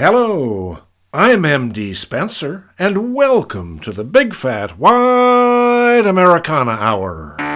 Hello, I'm MD Spenser, and welcome to the Big Fat Wide Americana Hour.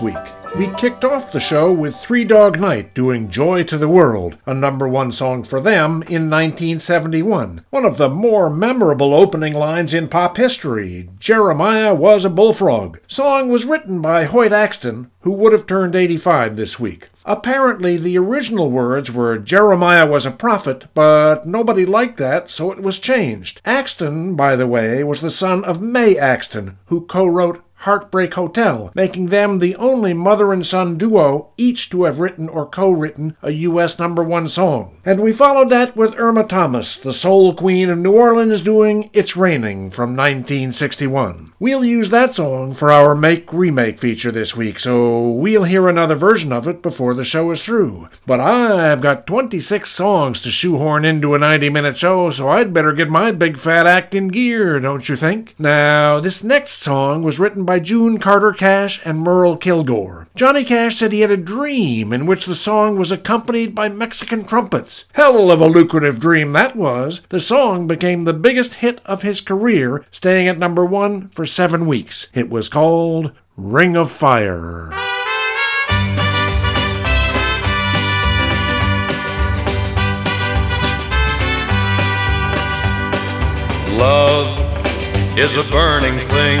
Week. We kicked off the show with Three Dog Night doing Joy to the World, a number one song for them in 1971. One of the more memorable opening lines in pop history Jeremiah was a bullfrog. Song was written by Hoyt Axton, who would have turned 85 this week. Apparently, the original words were Jeremiah was a prophet, but nobody liked that, so it was changed. Axton, by the way, was the son of Mae Axton, who co wrote Heartbreak Hotel, making them the only mother and son duo each to have written or co written a U.S. number one song. And we followed that with Irma Thomas, the soul queen of New Orleans, doing It's Raining from 1961. We'll use that song for our Make Remake feature this week, so we'll hear another version of it before the show is through. But I've got 26 songs to shoehorn into a 90 minute show, so I'd better get my big fat act in gear, don't you think? Now, this next song was written by June Carter Cash and Merle Kilgore. Johnny Cash said he had a dream in which the song was accompanied by Mexican trumpets. Hell of a lucrative dream that was. The song became the biggest hit of his career, staying at number one for seven weeks. It was called Ring of Fire. Love is a burning thing,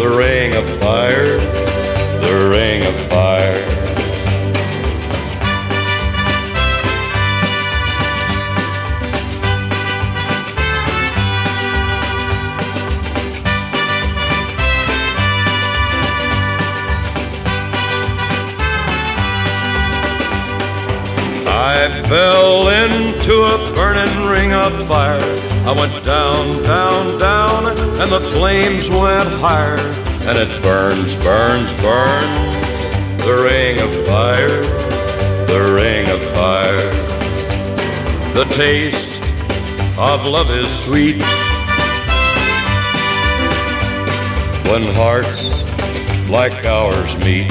The ring of fire, the ring of fire. I fell into a burning ring of fire. I went down, down, down, and the flames went higher. And it burns, burns, burns. The ring of fire, the ring of fire. The taste of love is sweet. When hearts like ours meet.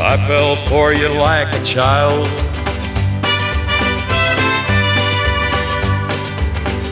I fell for you like a child.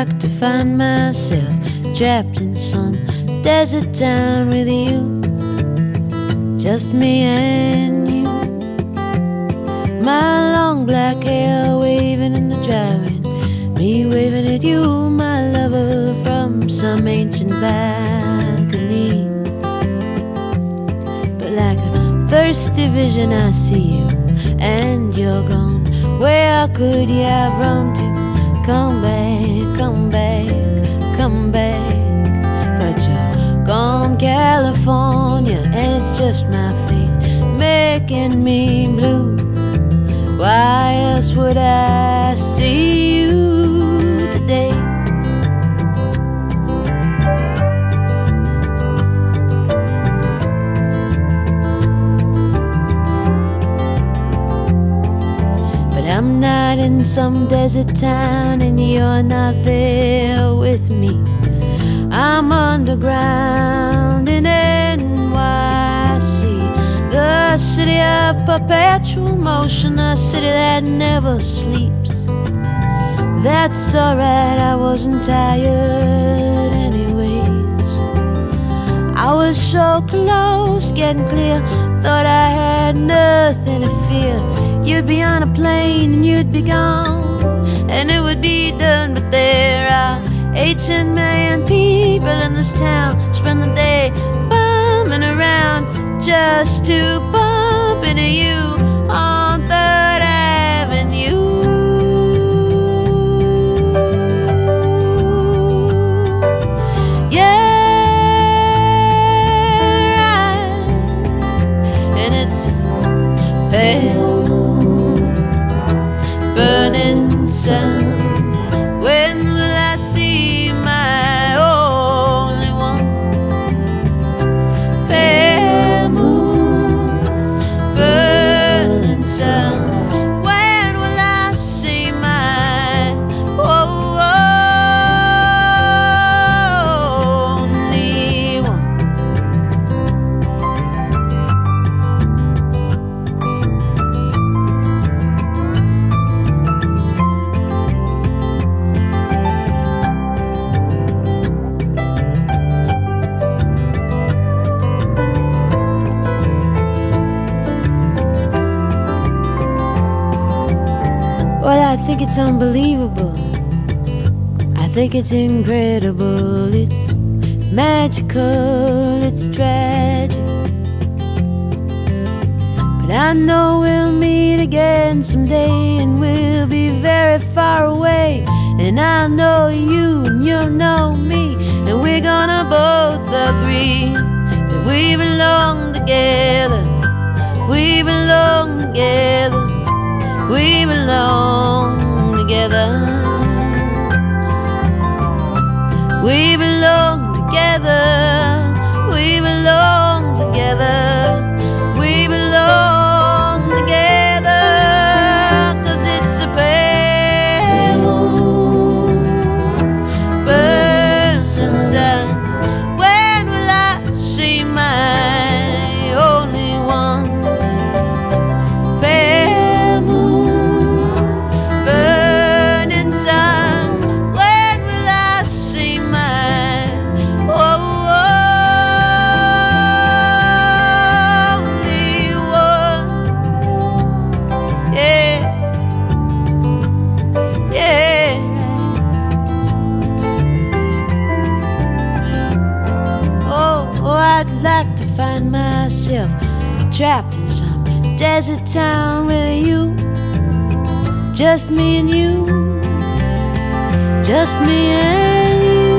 I'd to find myself trapped in some desert town with you. Just me and you. My long black hair waving in the driving. Me waving at you, my lover, from some ancient balcony. But like a thirsty vision, I see you, and you're gone. Where could you have run to? Come back, come back, come back. But you're gone, California, and it's just my fate making me blue. Why else would I see you today? But I'm not in some desert town and you're not there with me. I'm underground in NYC, the city of perpetual motion, a city that never sleeps. That's alright, I wasn't tired anyways. I was so close, getting clear, thought I had nothing to fear. You'd be on a plane and you'd be gone, and it would be done. But there are 18 million people in this town, spend the day bumming around just to bump into you burning It's incredible. It's magical. It's tragic. But I know we'll meet again someday and we'll be very far away. And I know you and you'll know me. And we're gonna both agree that we belong together. We belong together. We belong together. We belong together. We belong together. Desert town with you. Just me and you. Just me and you.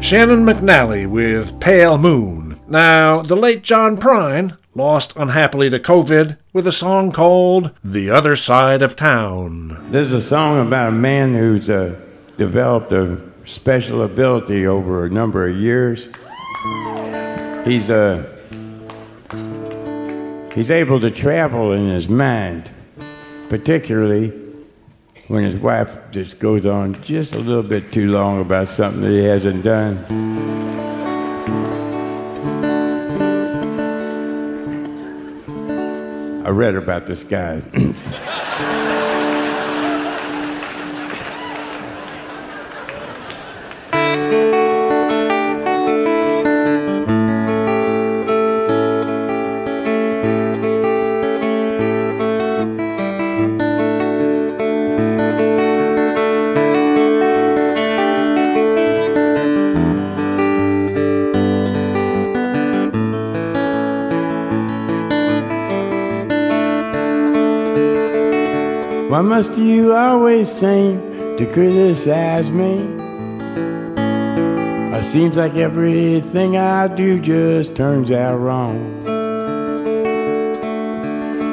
Shannon McNally with Pale Moon. Now, the late John Prine lost unhappily to COVID with a song called The Other Side of Town. This is a song about a man who's uh, developed a special ability over a number of years. He's uh, he's able to travel in his mind, particularly when his wife just goes on just a little bit too long about something that he hasn't done. I read about this guy. must you always seem to criticize me? It seems like everything I do just turns out wrong.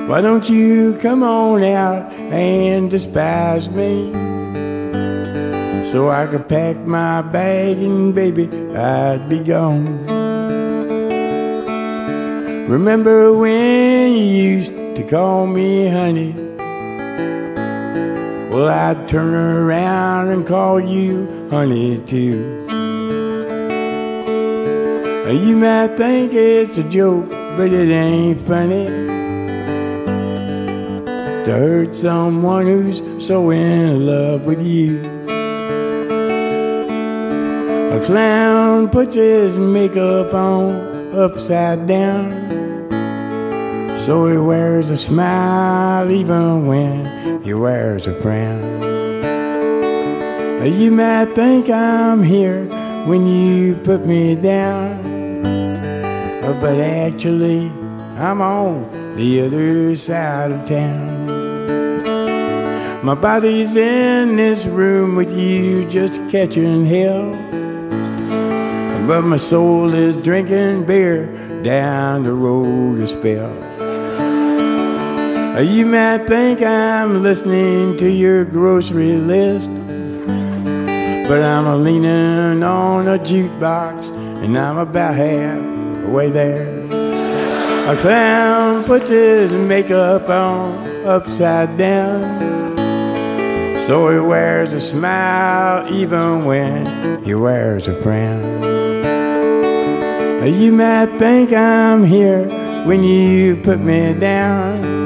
Why don't you come on out and despise me? So I could pack my bag and baby, I'd be gone. Remember when you used to call me honey? Well, I'd turn around and call you honey too. You might think it's a joke, but it ain't funny to hurt someone who's so in love with you. A clown puts his makeup on upside down, so he wears a smile even when he wears a frown. You might think I'm here when you put me down. But actually, I'm on the other side of town. My body's in this room with you, just catching hell. But my soul is drinking beer down the road a spell. You might think I'm listening to your grocery list, but I'm a leaning on a jukebox and I'm about half way there. A clown puts his makeup on upside down. So he wears a smile even when he wears a frown. You might think I'm here when you put me down.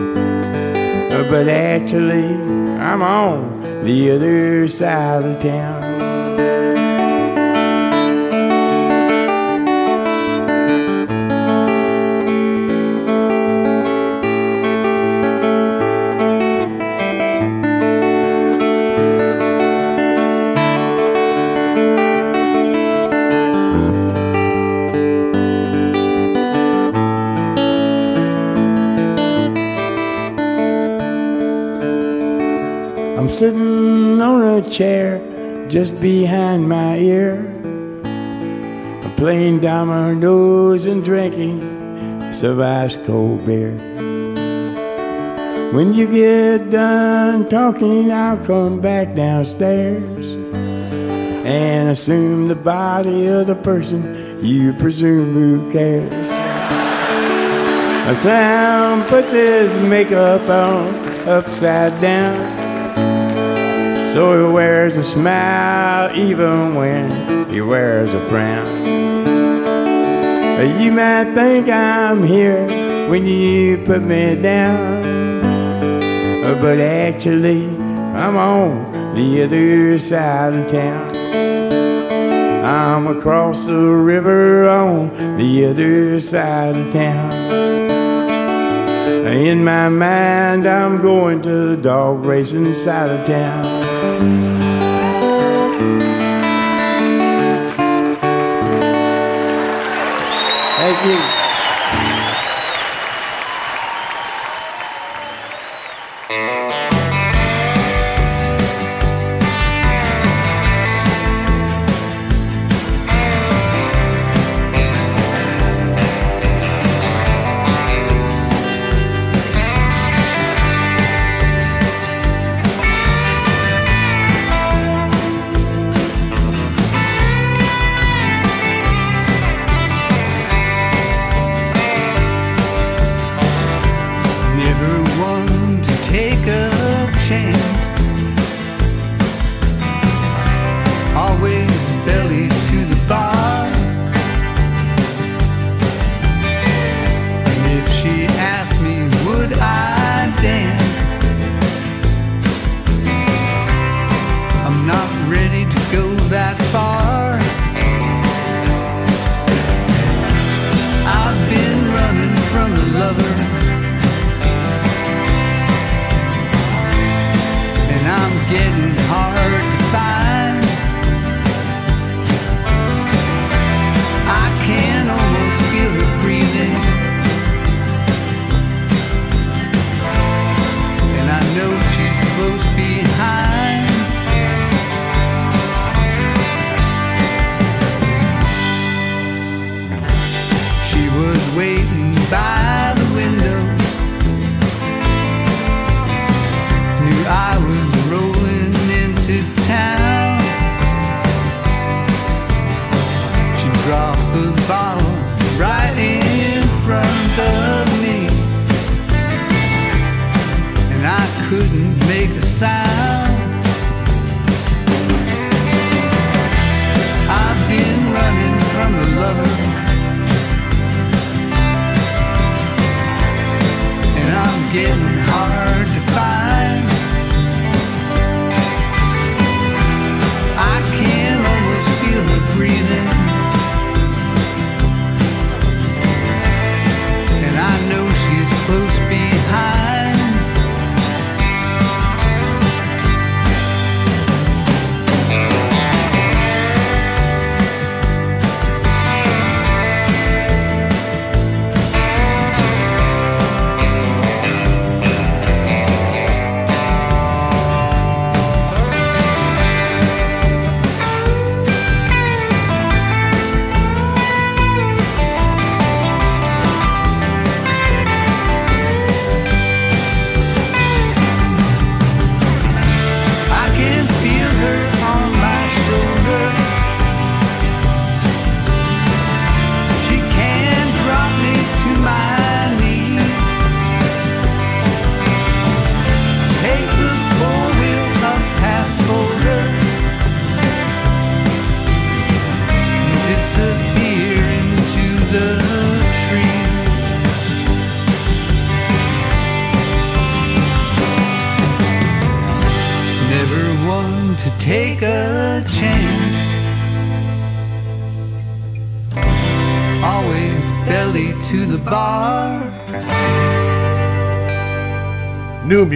But actually, I'm on the other side of town. Just behind my ear, playing dominoes and drinking some ice cold beer. When you get done talking, I'll come back downstairs and assume the body of the person you presume who cares. A clown puts his makeup on upside down. So he wears a smile even when he wears a frown. You might think I'm here when you put me down, but actually I'm on the other side of town. I'm across the river on the other side of town. In my mind, I'm going to the dog racing side of town. Thank you.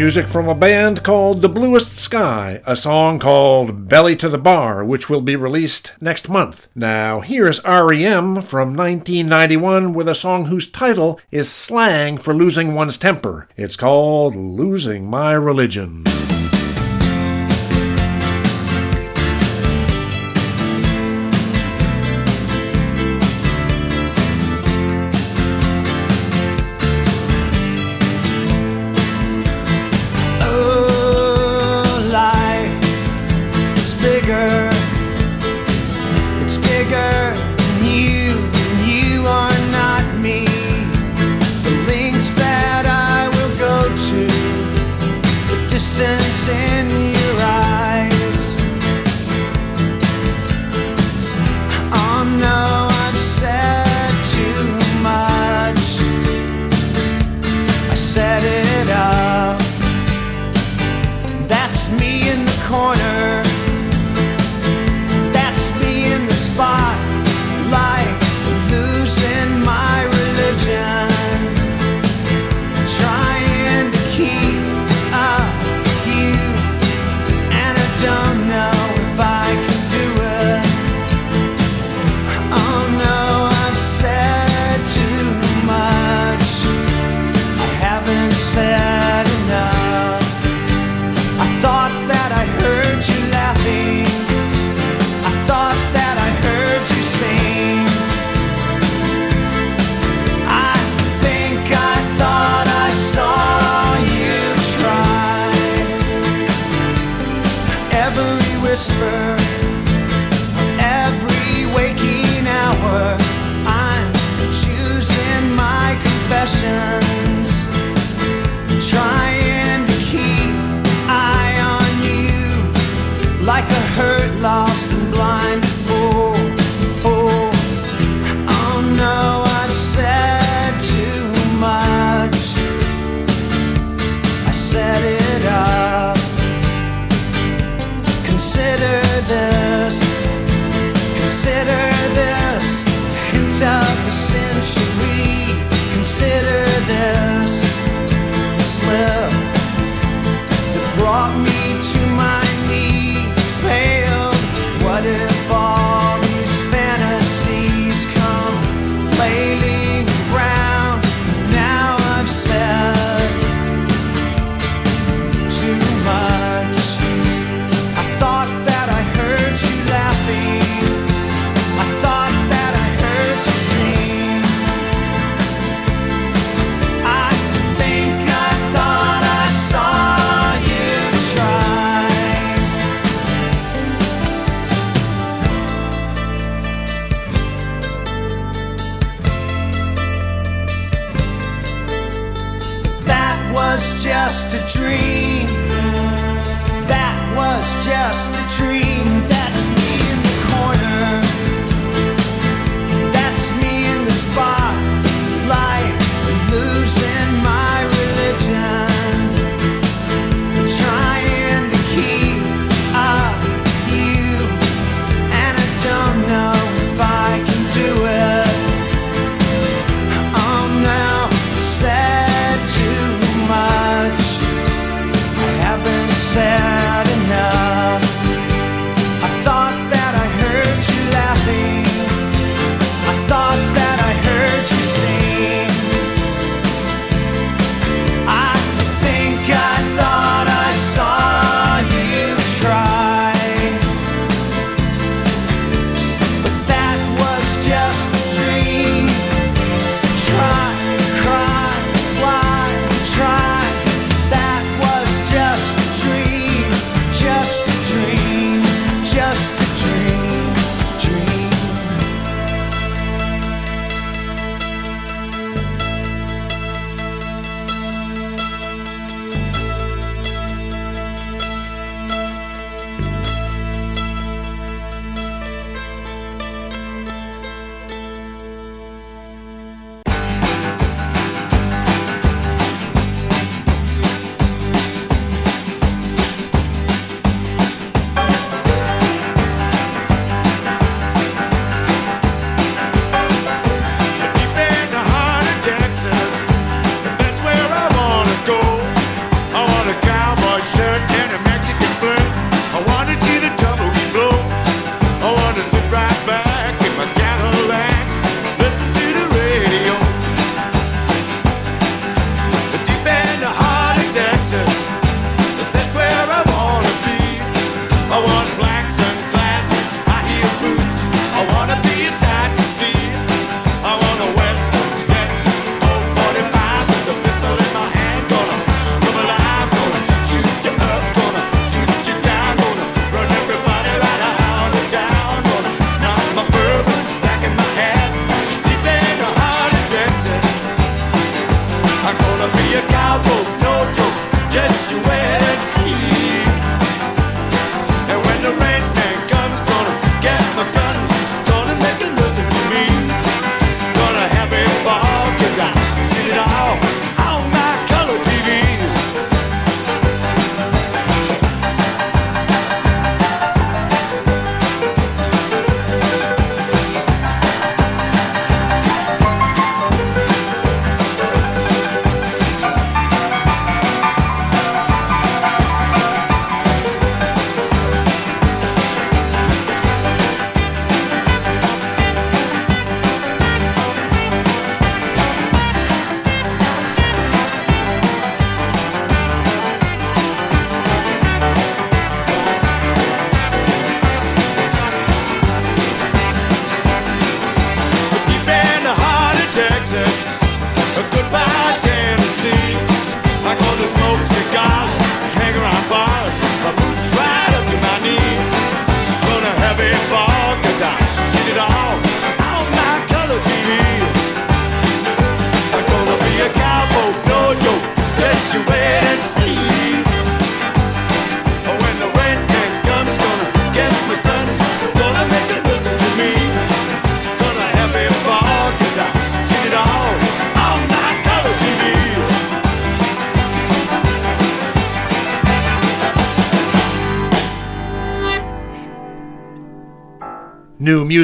music from a band called The Bluest Sky, a song called Belly to the Bar, which will be released next month. Now, here's REM from 1991 with a song whose title is slang for losing one's temper. It's called Losing My Religion. just a dream.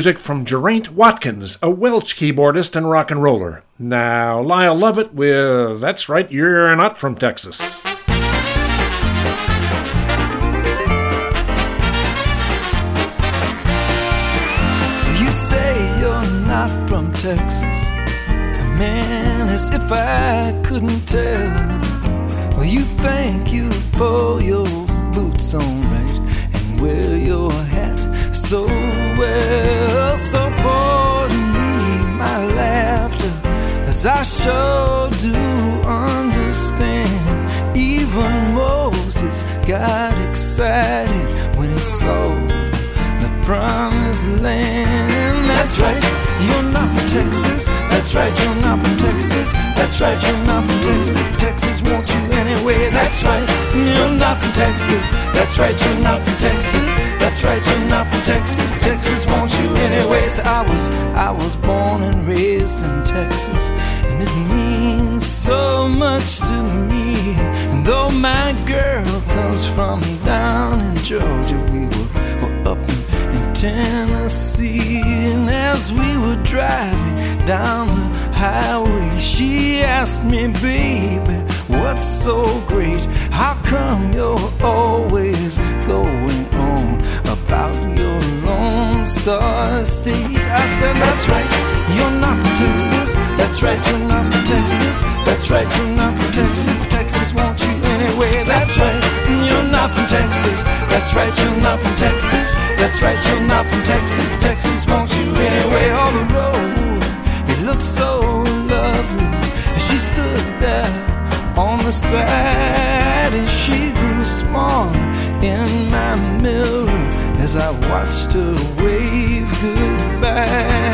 music from Geraint Watkins, a Welsh keyboardist and rock and roller. Now, Lyle Lovett with That's Right, You're Not From Texas. You say you're not from Texas. Man, as if I couldn't tell. Well, you think you pull your boots on right and wear your hat so well important me, my laughter, as I sure do understand. Even Moses got excited when he saw promised land. That's right, you're not from Texas. That's right, you're not from Texas. That's right, you're not from Texas. Texas wants you anyway. That's right, you're not from Texas. That's right, you're not from Texas. That's right, you're not from Texas. Texas wants you anyway. So I was, I was born and raised in Texas, and it means so much to me. And though my girl comes from down in Georgia, we were, were up in Tennessee, and as we were driving down the highway, she asked me, baby, what's so great? How come you're always going on about your Lone Star State? I said, That's right, you're not from Texas. That's right, you're not from Texas. That's right, you're not from Texas. Texas wants you anyway. That's right, you're not from Texas. That's right, you're not from Texas. That's right, you're not from Texas. Texas wants you anyway. On the road, it looks so lovely. And she stood there on the side and she grew small in my mirror as I watched her wave goodbye.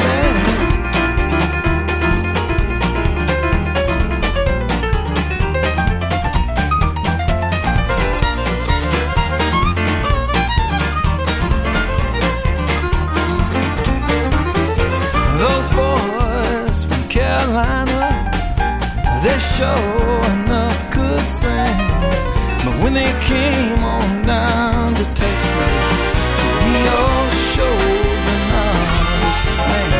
Sure enough could sing. But when they came on down to Texas, we all showed to swing.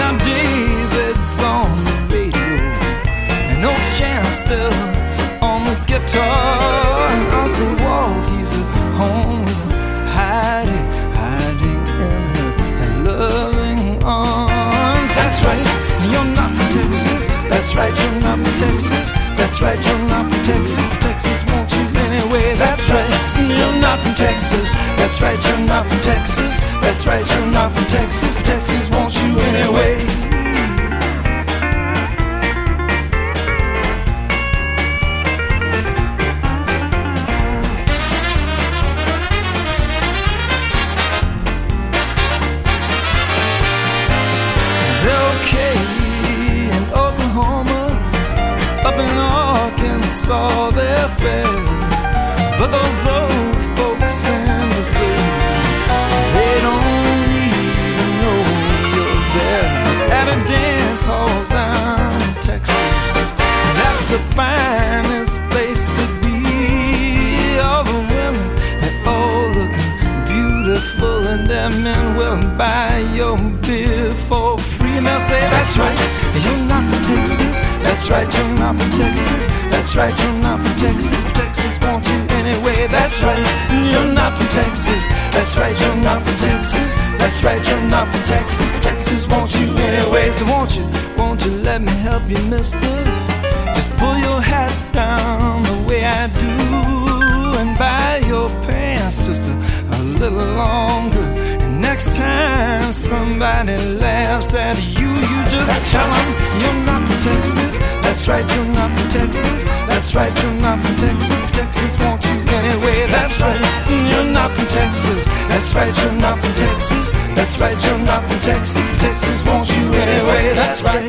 Now David's on the radio, and old Champ's still on the guitar. That's right, you're not from Texas. Texas wants you anyway. That's right, you're not from Texas. That's right, you're not from Texas. That's right, you're not from Texas. Texas wants you anyway. Fair. But those old folks in the city, they don't even know you're there. At a dance hall down in Texas, that's the finest place to be. All the women, they're all looking beautiful, and their men will buy your beer for free. And they'll say, That's right, you're not from Texas. That's right, you're not from Texas. That's right, you're not from Texas. But Texas wants you anyway. That's right, you're not from Texas. That's right, you're not from Texas. That's right, you're not from Texas. Texas wants you anyway. So won't you, won't you let me help you, mister? Just pull your hat down the way I do and buy your pants just a, a little longer. Next time somebody laughs at you, you just tell them you're not from Texas. That's right, you're not from Texas. That's right, you're not from Texas. Texas wants you anyway. That's right, you're not from Texas. That's right, you're not from Texas. That's right, you're not from Texas. Texas wants you anyway. That's right,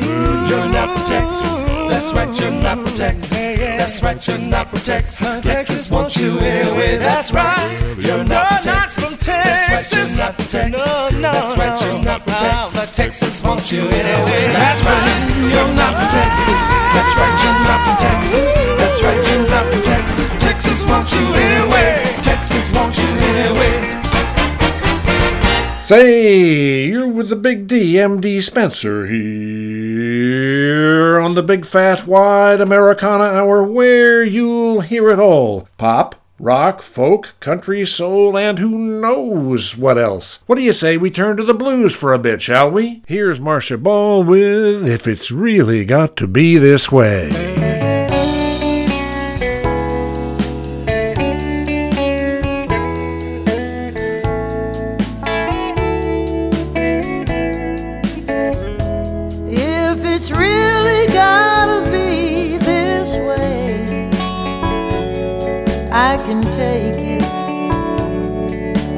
That's right, you're not from Texas. That's right, you're not from Texas. Texas wants you anyway. That's right, you're not from Texas. That's right, you're not from Texas. That's right, you're not from Texas. Texas wants you anyway. That's right, you're not from Texas. That's right, you're not from Texas. That's right, you're not from Texas. Texas wants you anyway. Texas wants you anyway. Say, you're with the Big D, MD Spenser here on the Big Fat Wide Americana Hour, where you'll hear it all pop, rock, folk, country, soul, and who knows what else. What do you say we turn to the blues for a bit, shall we? Here's Marcia Ball with If It's Really Got to Be This Way.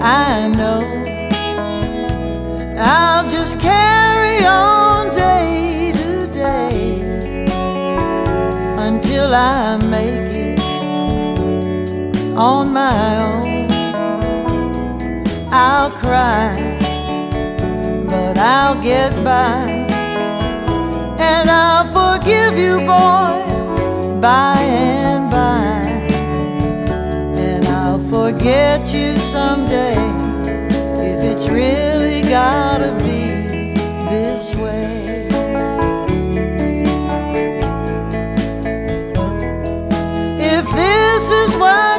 I know I'll just carry on day to day until I make it. on my own. I'll cry, but I'll get by. And I'll forgive you, boy, by and by. And I'll forget you someday if it's really gotta be this way. If this is what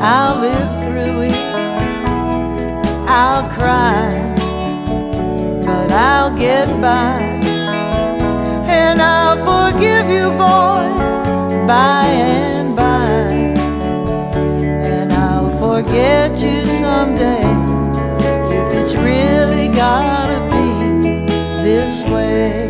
I'll live through it. I'll cry, but I'll get by. And I'll forgive you, boy, by and by. And I'll forget you someday if it's really gotta be this way.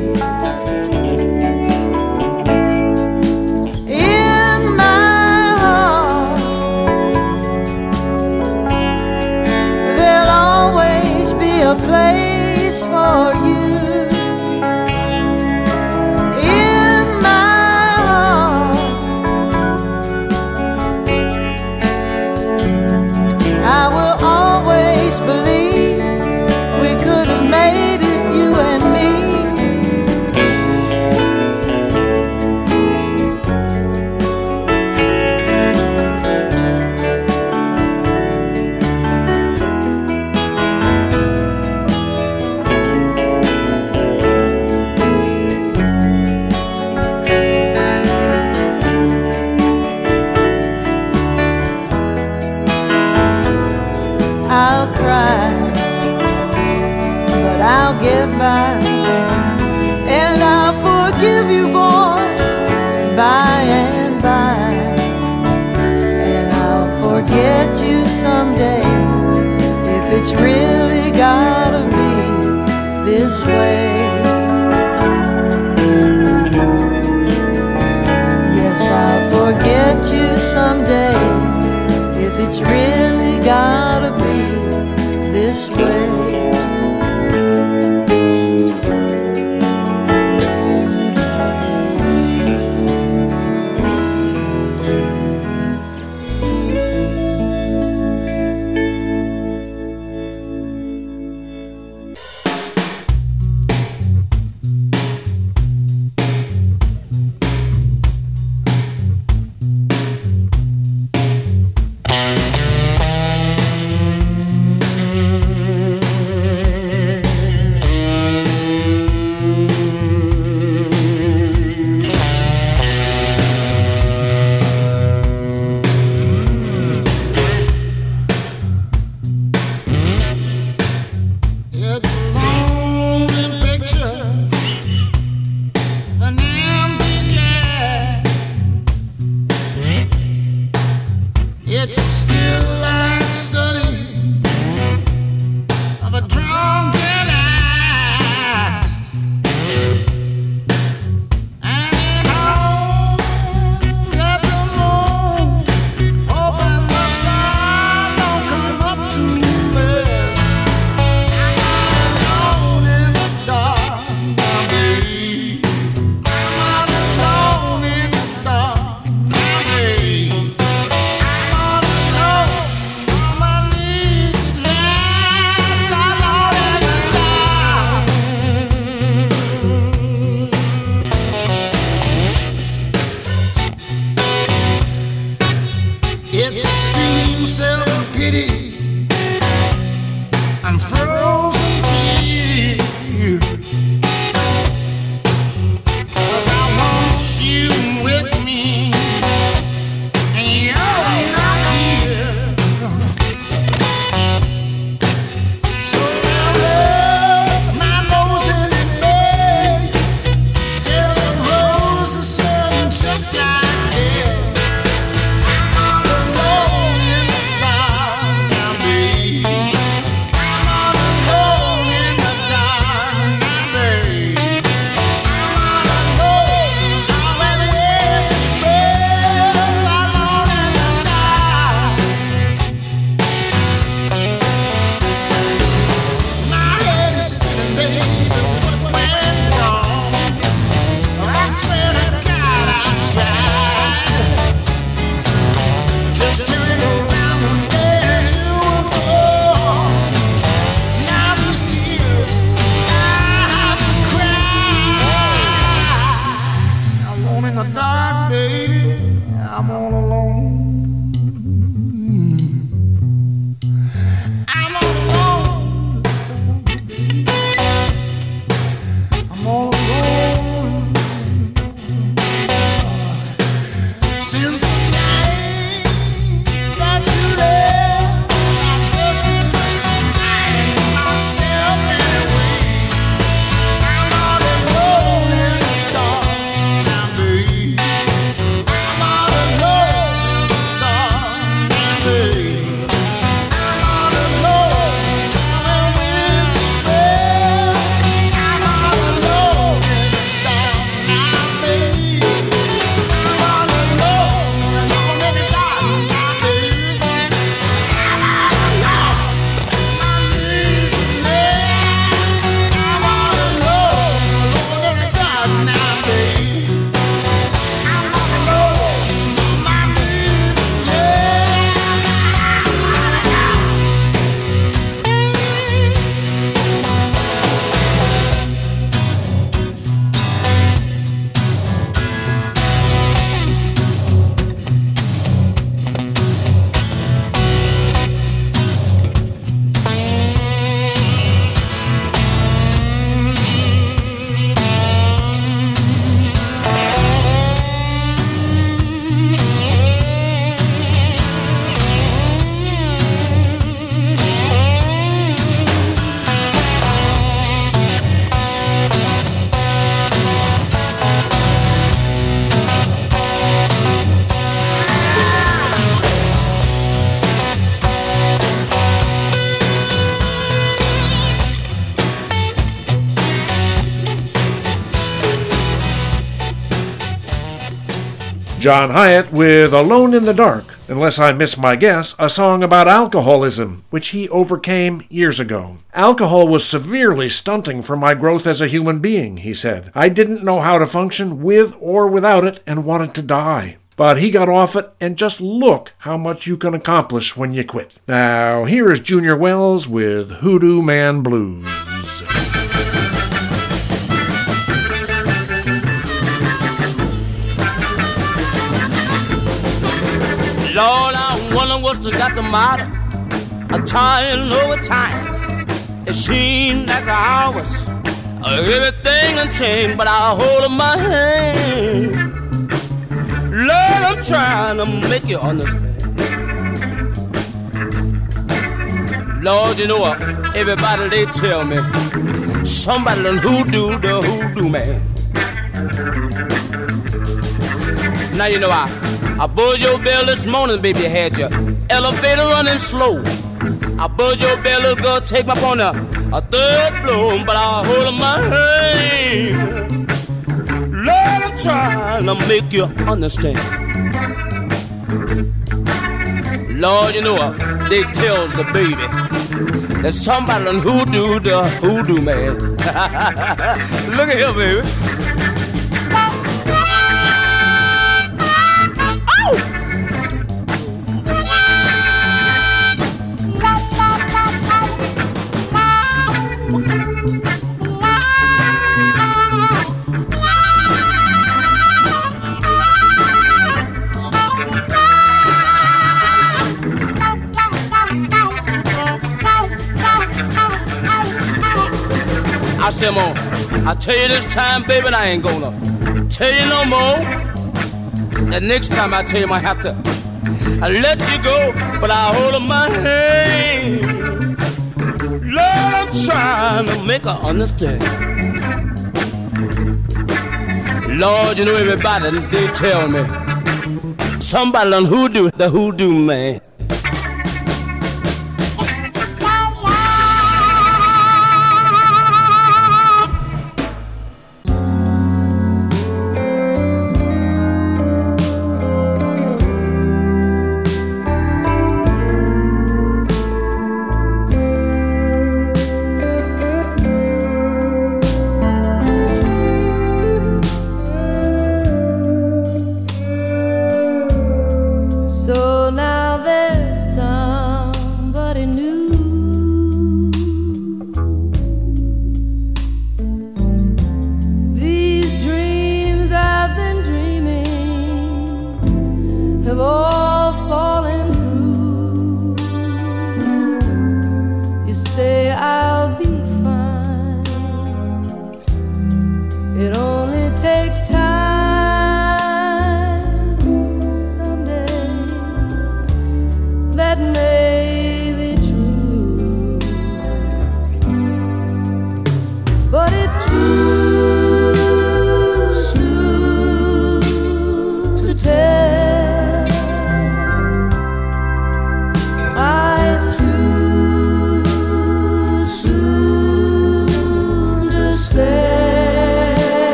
John Hiatt with Alone in the Dark, unless I miss my guess, a song about alcoholism, which he overcame years ago. Alcohol was severely stunting for my growth as a human being, he said. I didn't know how to function with or without it and wanted to die. But he got off it, and just look how much you can accomplish when you quit. Now, here is Junior Wells with Hoodoo Man Blues. Lord, I wonder what's got the matter. I'm trying over time. It seems like hours, everything done changed, but I hold in my hand. Lord, I'm trying to make you understand. Lord, you know what? Everybody they tell me somebody done hoodoo the hoodoo man. Now you know I I buzzed your bell this morning, baby. Had your elevator running slow. I buzzed your bell, little girl, take me up on a, third floor, but I hold my hand. Lord, I'm trying to make you understand. Lord, you know what? They tells the baby that somebody done hoodoo the hoodoo man. Look at here, baby. I said, Mom, I tell you this time, baby, I ain't gonna tell you no more. The next time I tell you, I have to I let you go, but I hold in my hand. Lord, I'm trying to make her understand. Lord, you know everybody, they tell me somebody done hoodoo, the hoodoo man.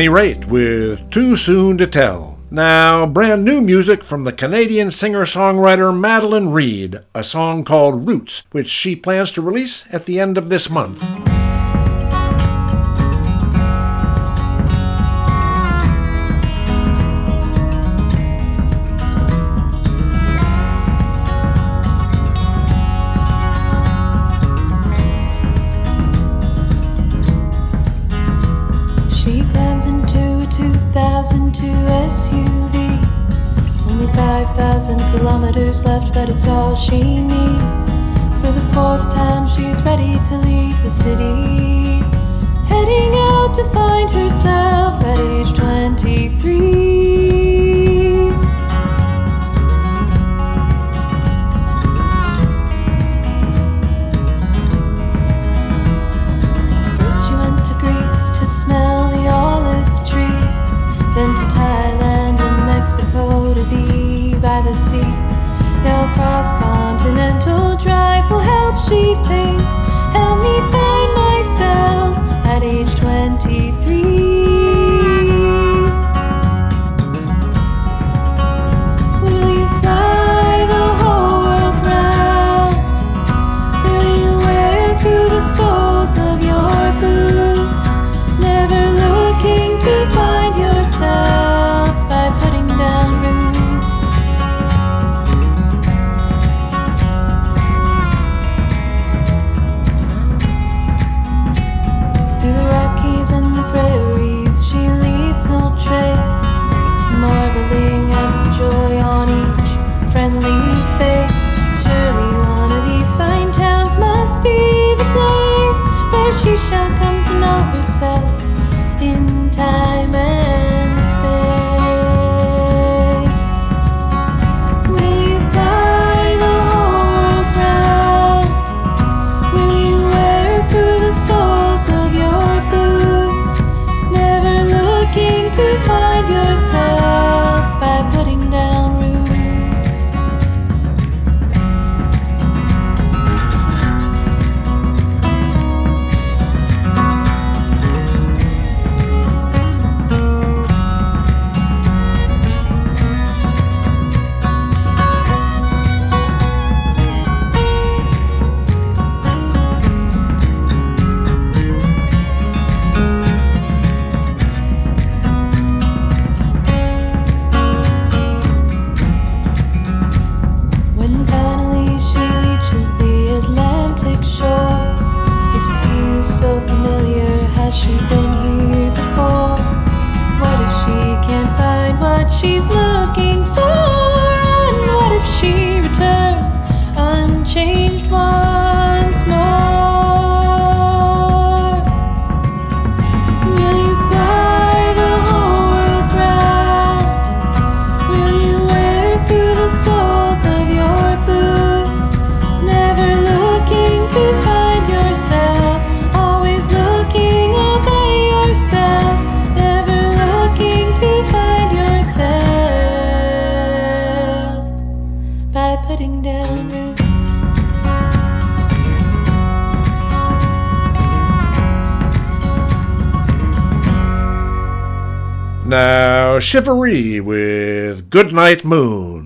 Johnny Raitt with Too Soon to Tell. Now, brand new music from the Canadian singer songwriter Madeline Reed, a song called Roots, which she plans to release at the end of this month. she needs. For the fourth time, she's ready to leave the city. Shivaree with Goodnight Moon.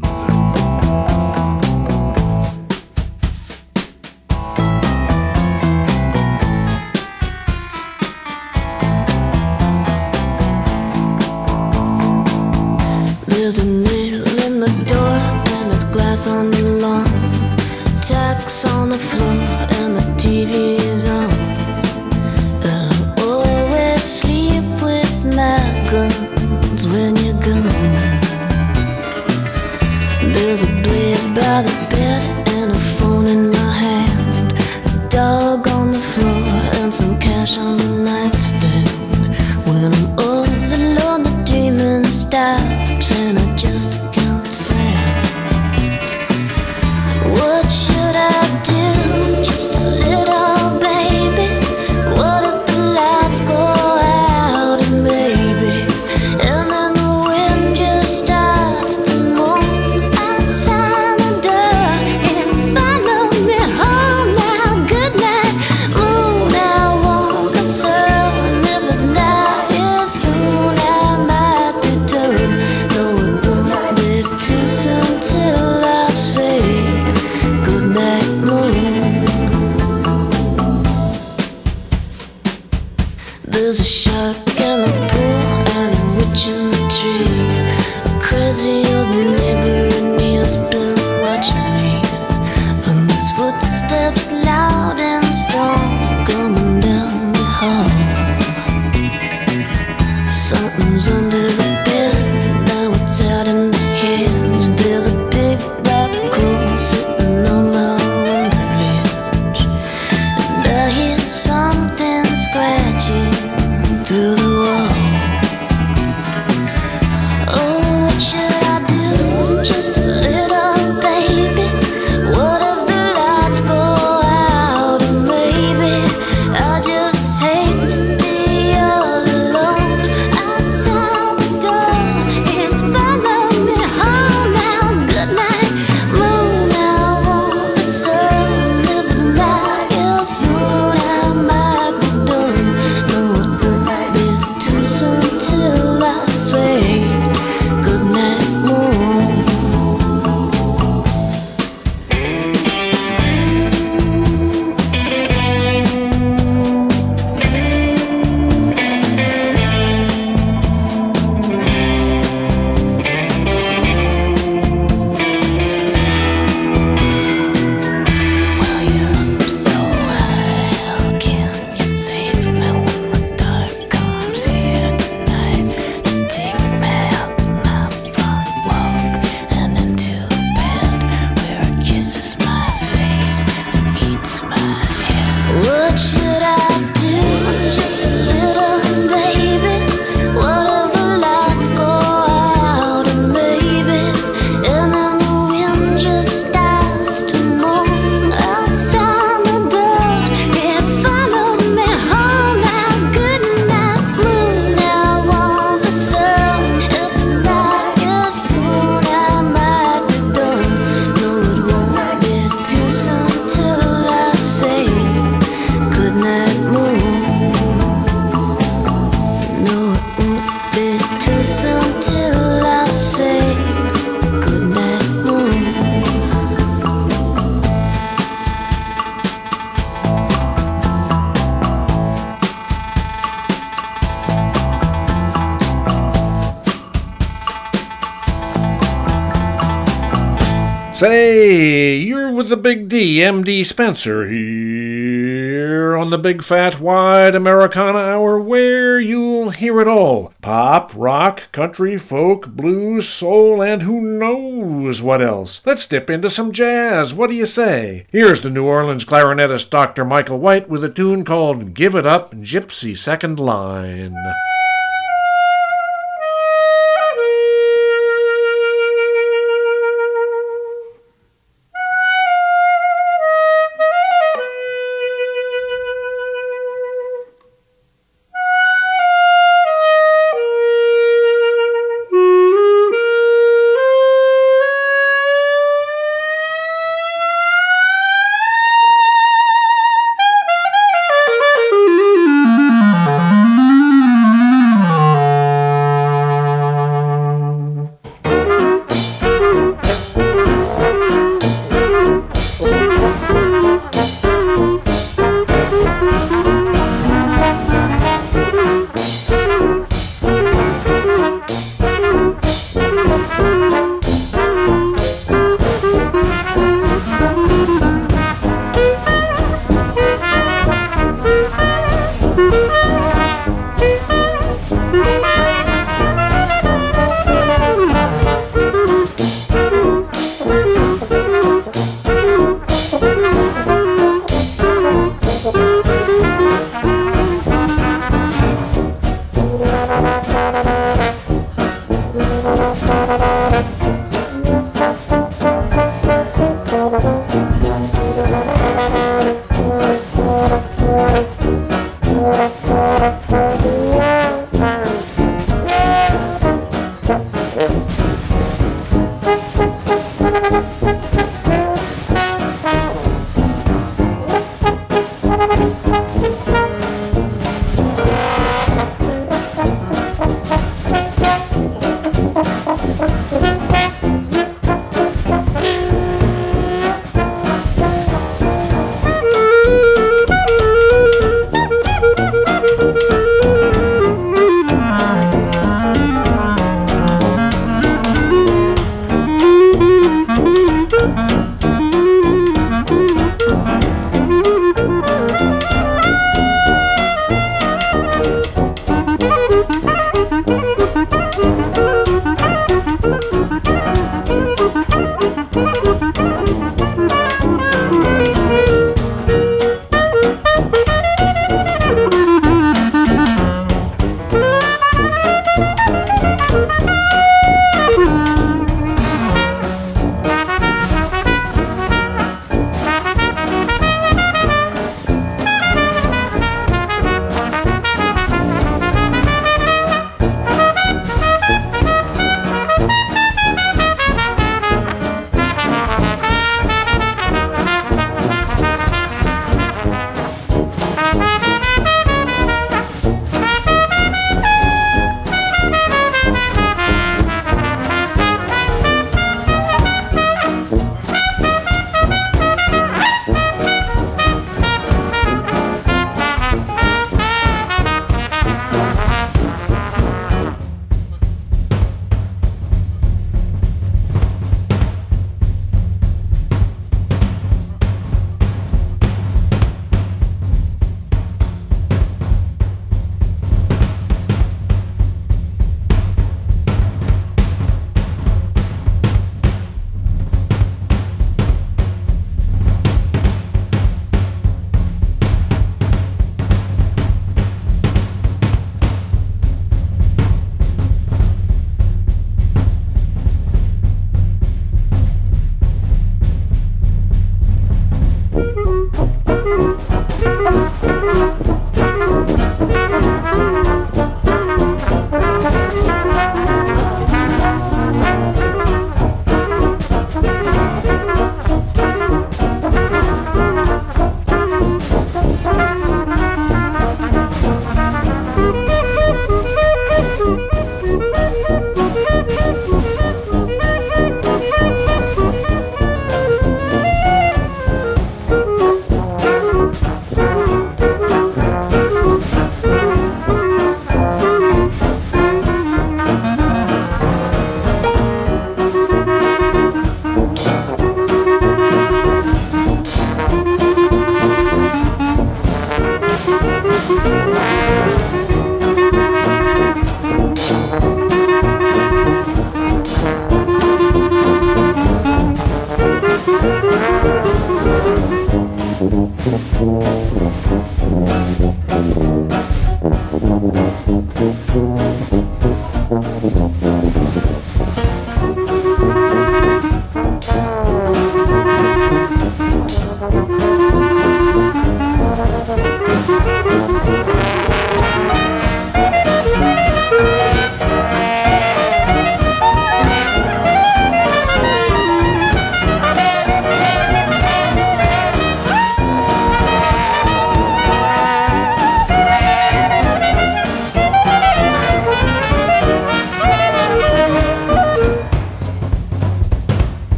Hey, you're with the Big D, MD Spenser, here on the Big Fat Wide Americana Hour, where you'll hear it all pop, rock, country, folk, blues, soul, and who knows what else. Let's dip into some jazz. What do you say? Here's the New Orleans clarinetist Dr. Michael White with a tune called Give It Up Gypsy Second Line.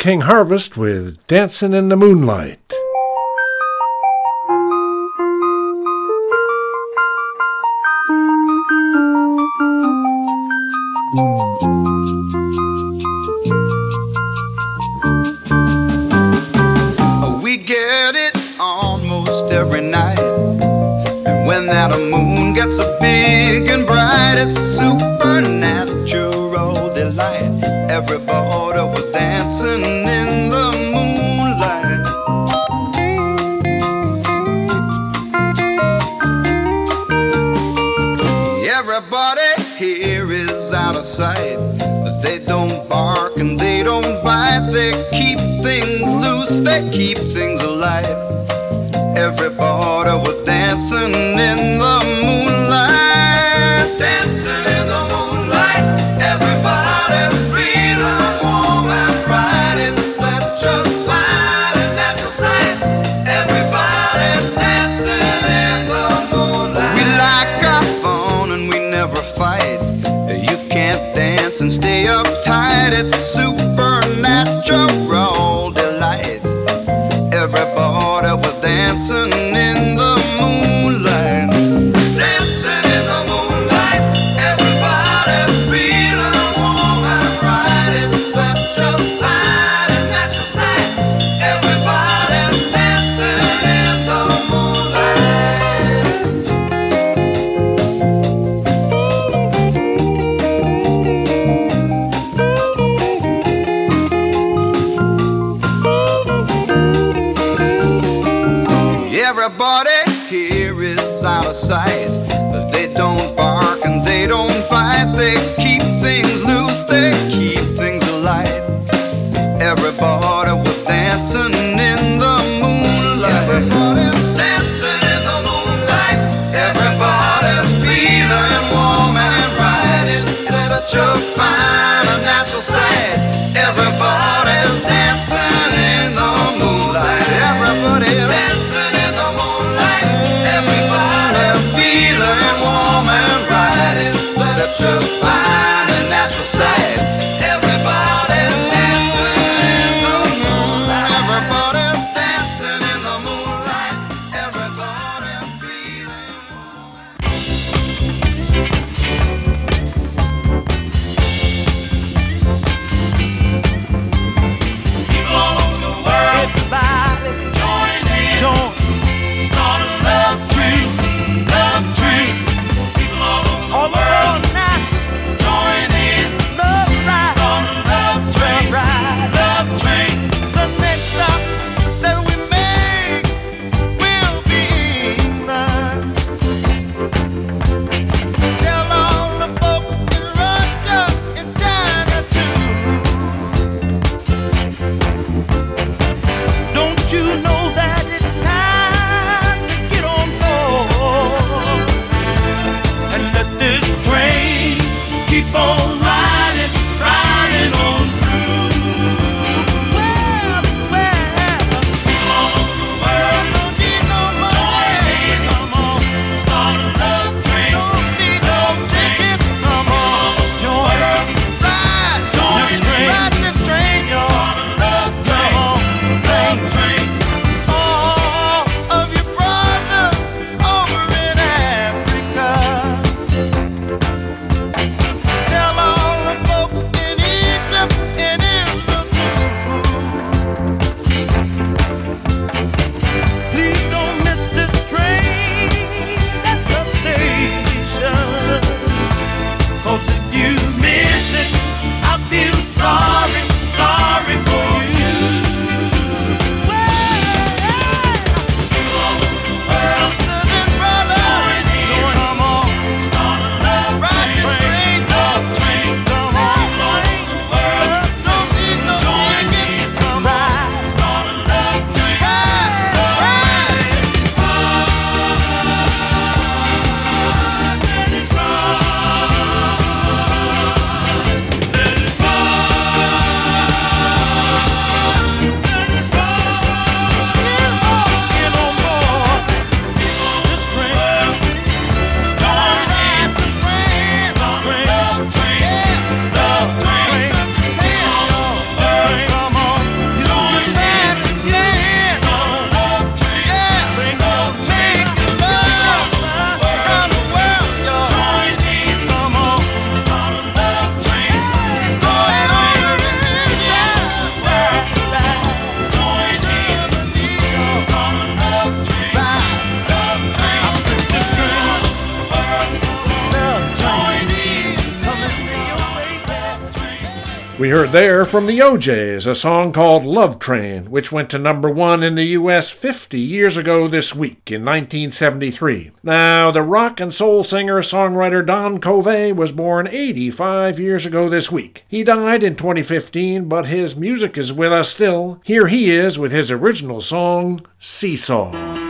King Harvest with Dancing in the Moonlight. there from the O'Jays, a song called Love Train, which went to number one in the US 50 years ago this week in 1973. Now, the rock and soul singer songwriter Don Covay was born 85 years ago this week. He died in 2015, but his music is with us still. Here he is with his original song, Seesaw.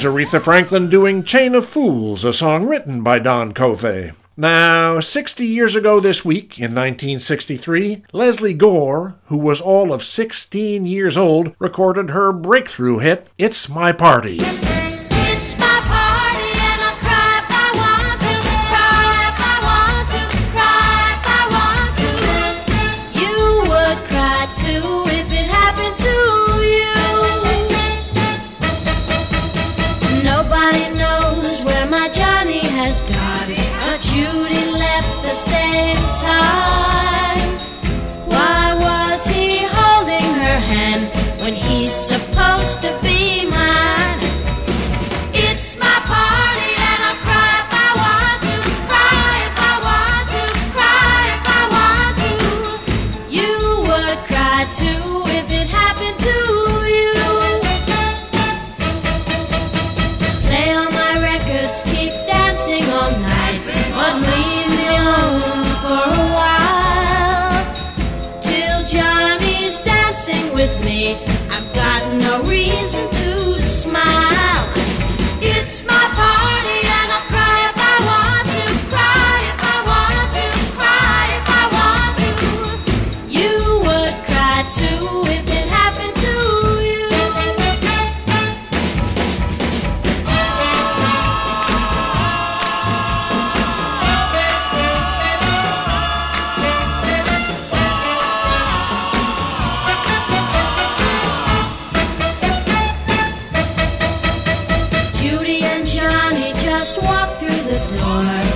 Was Aretha Franklin doing Chain of Fools, a song written by Don Covay. Now, 60 years ago this week, in 1963, Lesley Gore, who was all of 16 years old, recorded her breakthrough hit, It's My Party. Just walked through the door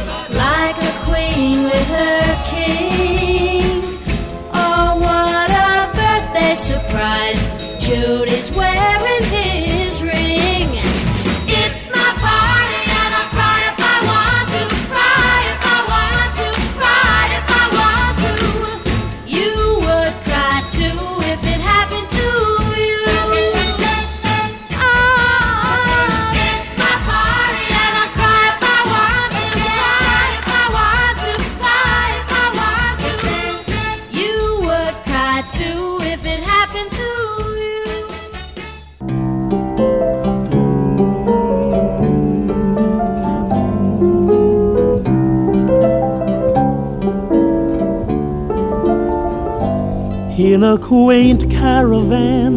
a quaint caravan,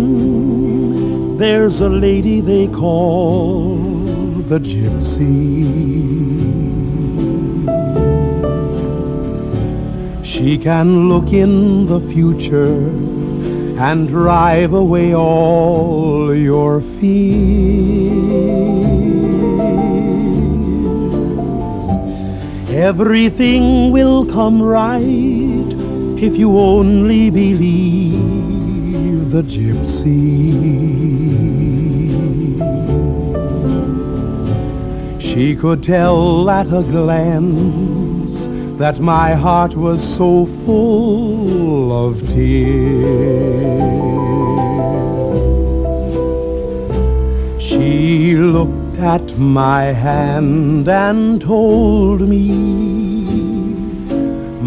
there's a lady they call the gypsy. She can look in the future and drive away all your fears. Everything will come right if you only believe the gypsy. She could tell at a glance that my heart was so full of tears. She looked at my hand and told me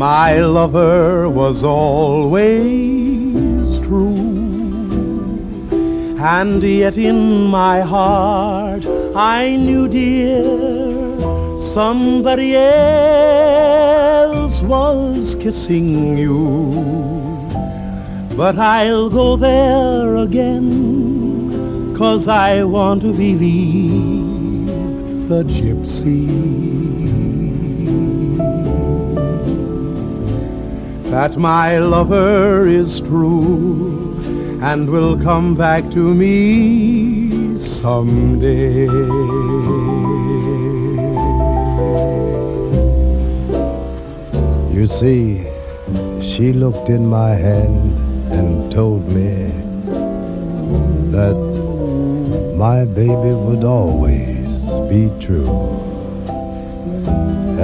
my lover was always true. And yet in my heart I knew, dear, somebody else was kissing you. But I'll go there again, cause I want to believe the gypsy. That my lover is true and will come back to me someday. You see, she looked in my hand and told me that my baby would always be true.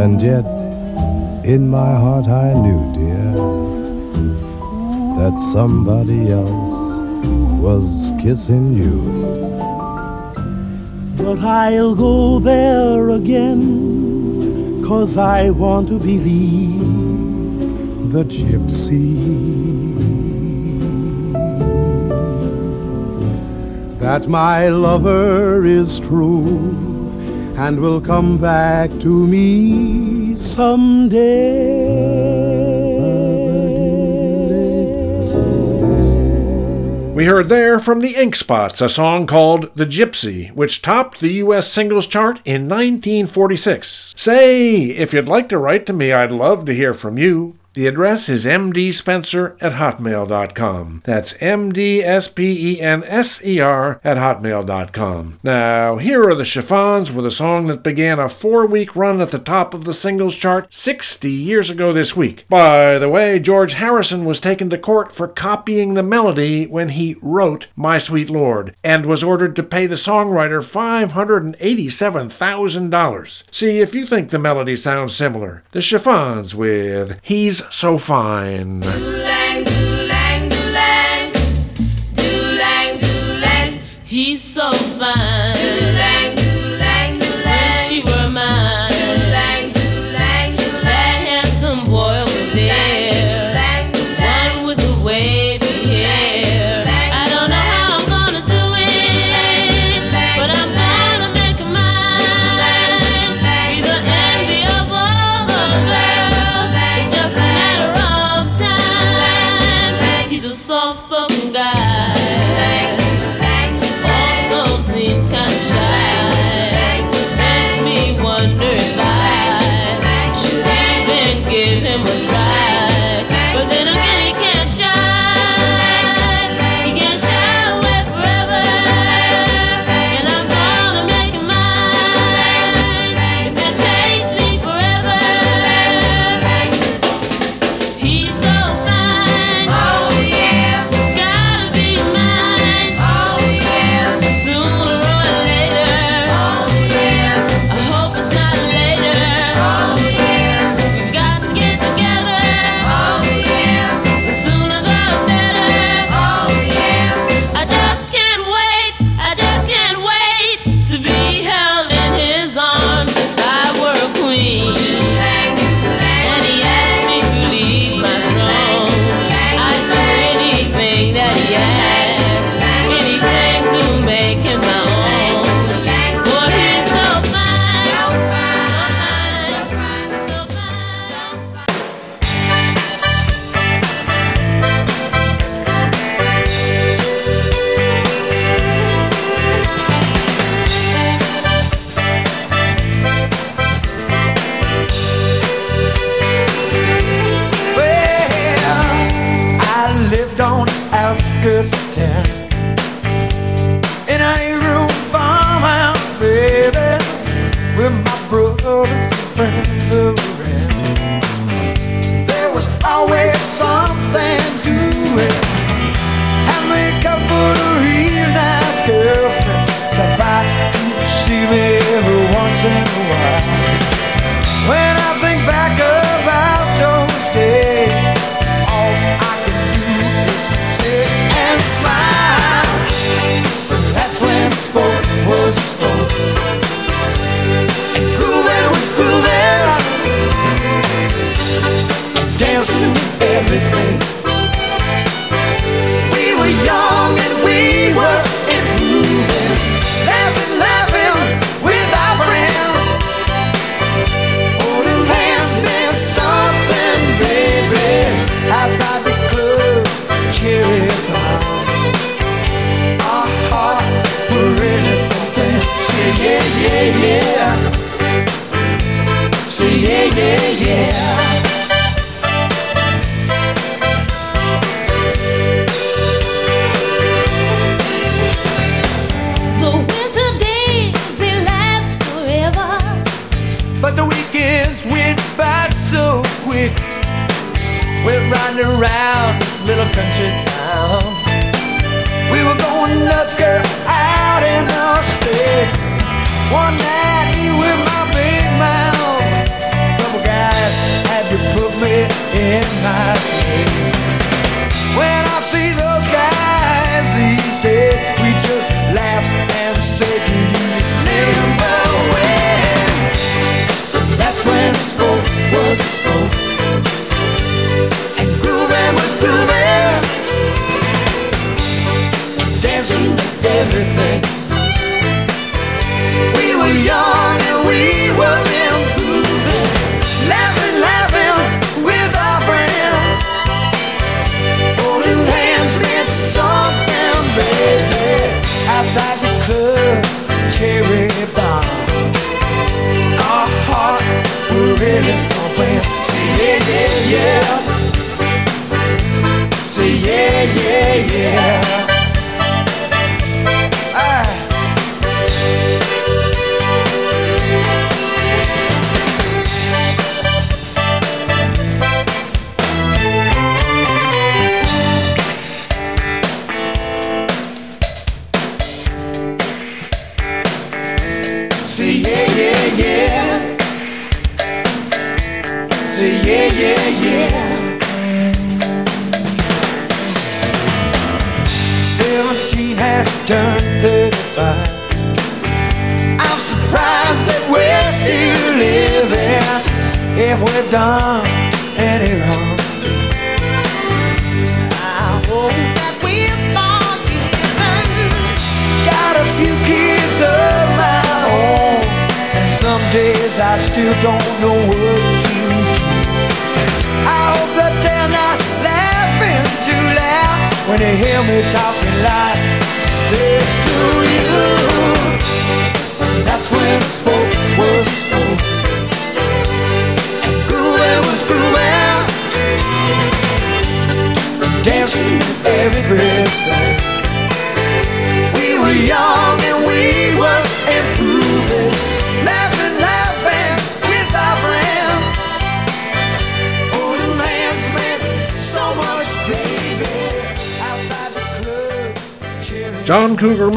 And yet, in my heart, I knew, dear, that somebody else was kissing you. But I'll go there again, cause I want to believe the gypsy. That my lover is true and will come back to me someday. We heard there from the Ink Spots a song called The Gypsy, which topped the U.S. singles chart in 1946. Say, if you'd like to write to me, I'd love to hear from you. The address is mdspenser at hotmail.com. That's mdspenser at hotmail.com. Now, here are the chiffons with a song that began a four week run at the top of the singles chart 60 years ago this week. By the way, George Harrison was taken to court for copying the melody when he wrote My Sweet Lord and was ordered to pay the songwriter $587,000. See if you think the melody sounds similar. The chiffons with He's so fine.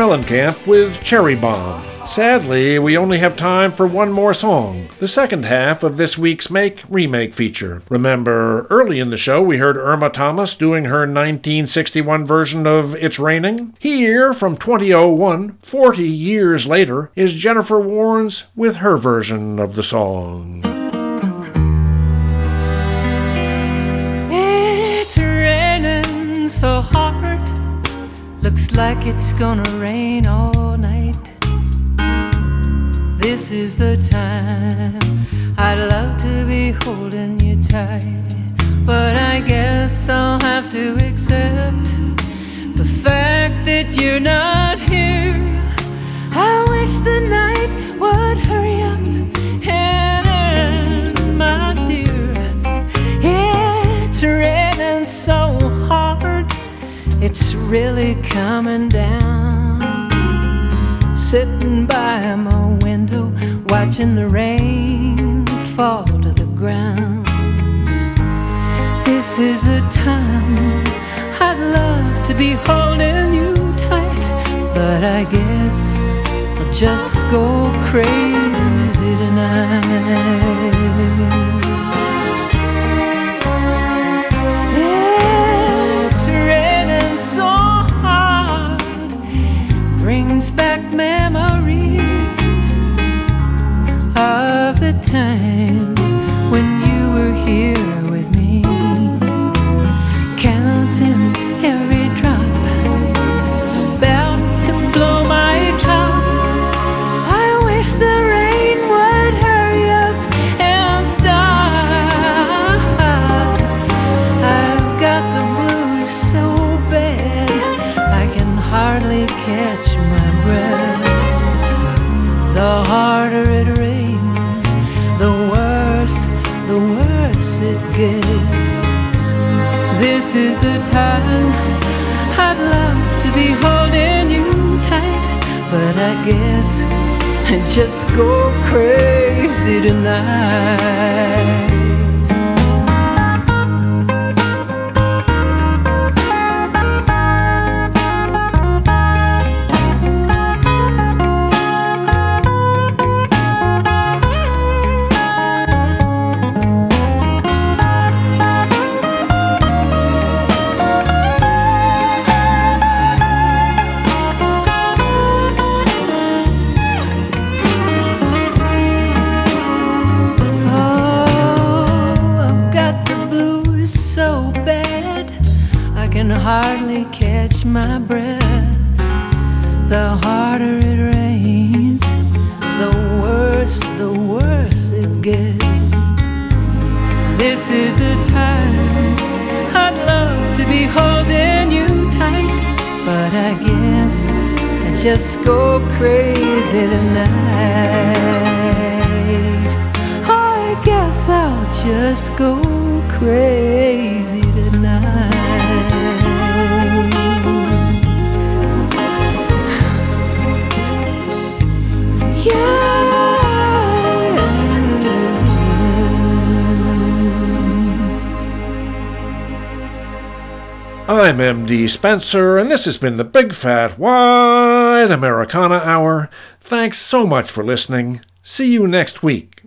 Mellencamp with Cherry Bomb. Sadly, we only have time for one more song, the second half of this week's Make Remake feature. Remember, early in the show we heard Irma Thomas doing her 1961 version of It's Raining? Here, from 2001, 40 years later, is Jennifer Warnes with her version of the song. Looks like it's gonna rain all night. This is the time I'd love to be holding you tight. But I guess I'll have to accept the fact that you're not here. I wish the night would hurry up and end, my dear. It's raining so hard, it's really coming down. Sitting by my window, watching the rain fall to the ground. This is the time I'd love to be holding you tight, but I guess I'll just go crazy tonight. Time when you were here guess I just go crazy tonight. Just go crazy tonight. I guess I'll just go crazy tonight. Yeah. I'm MD Spenser, and this has been the Big Fat Wide Americana Hour. Thanks so much for listening. See you next week.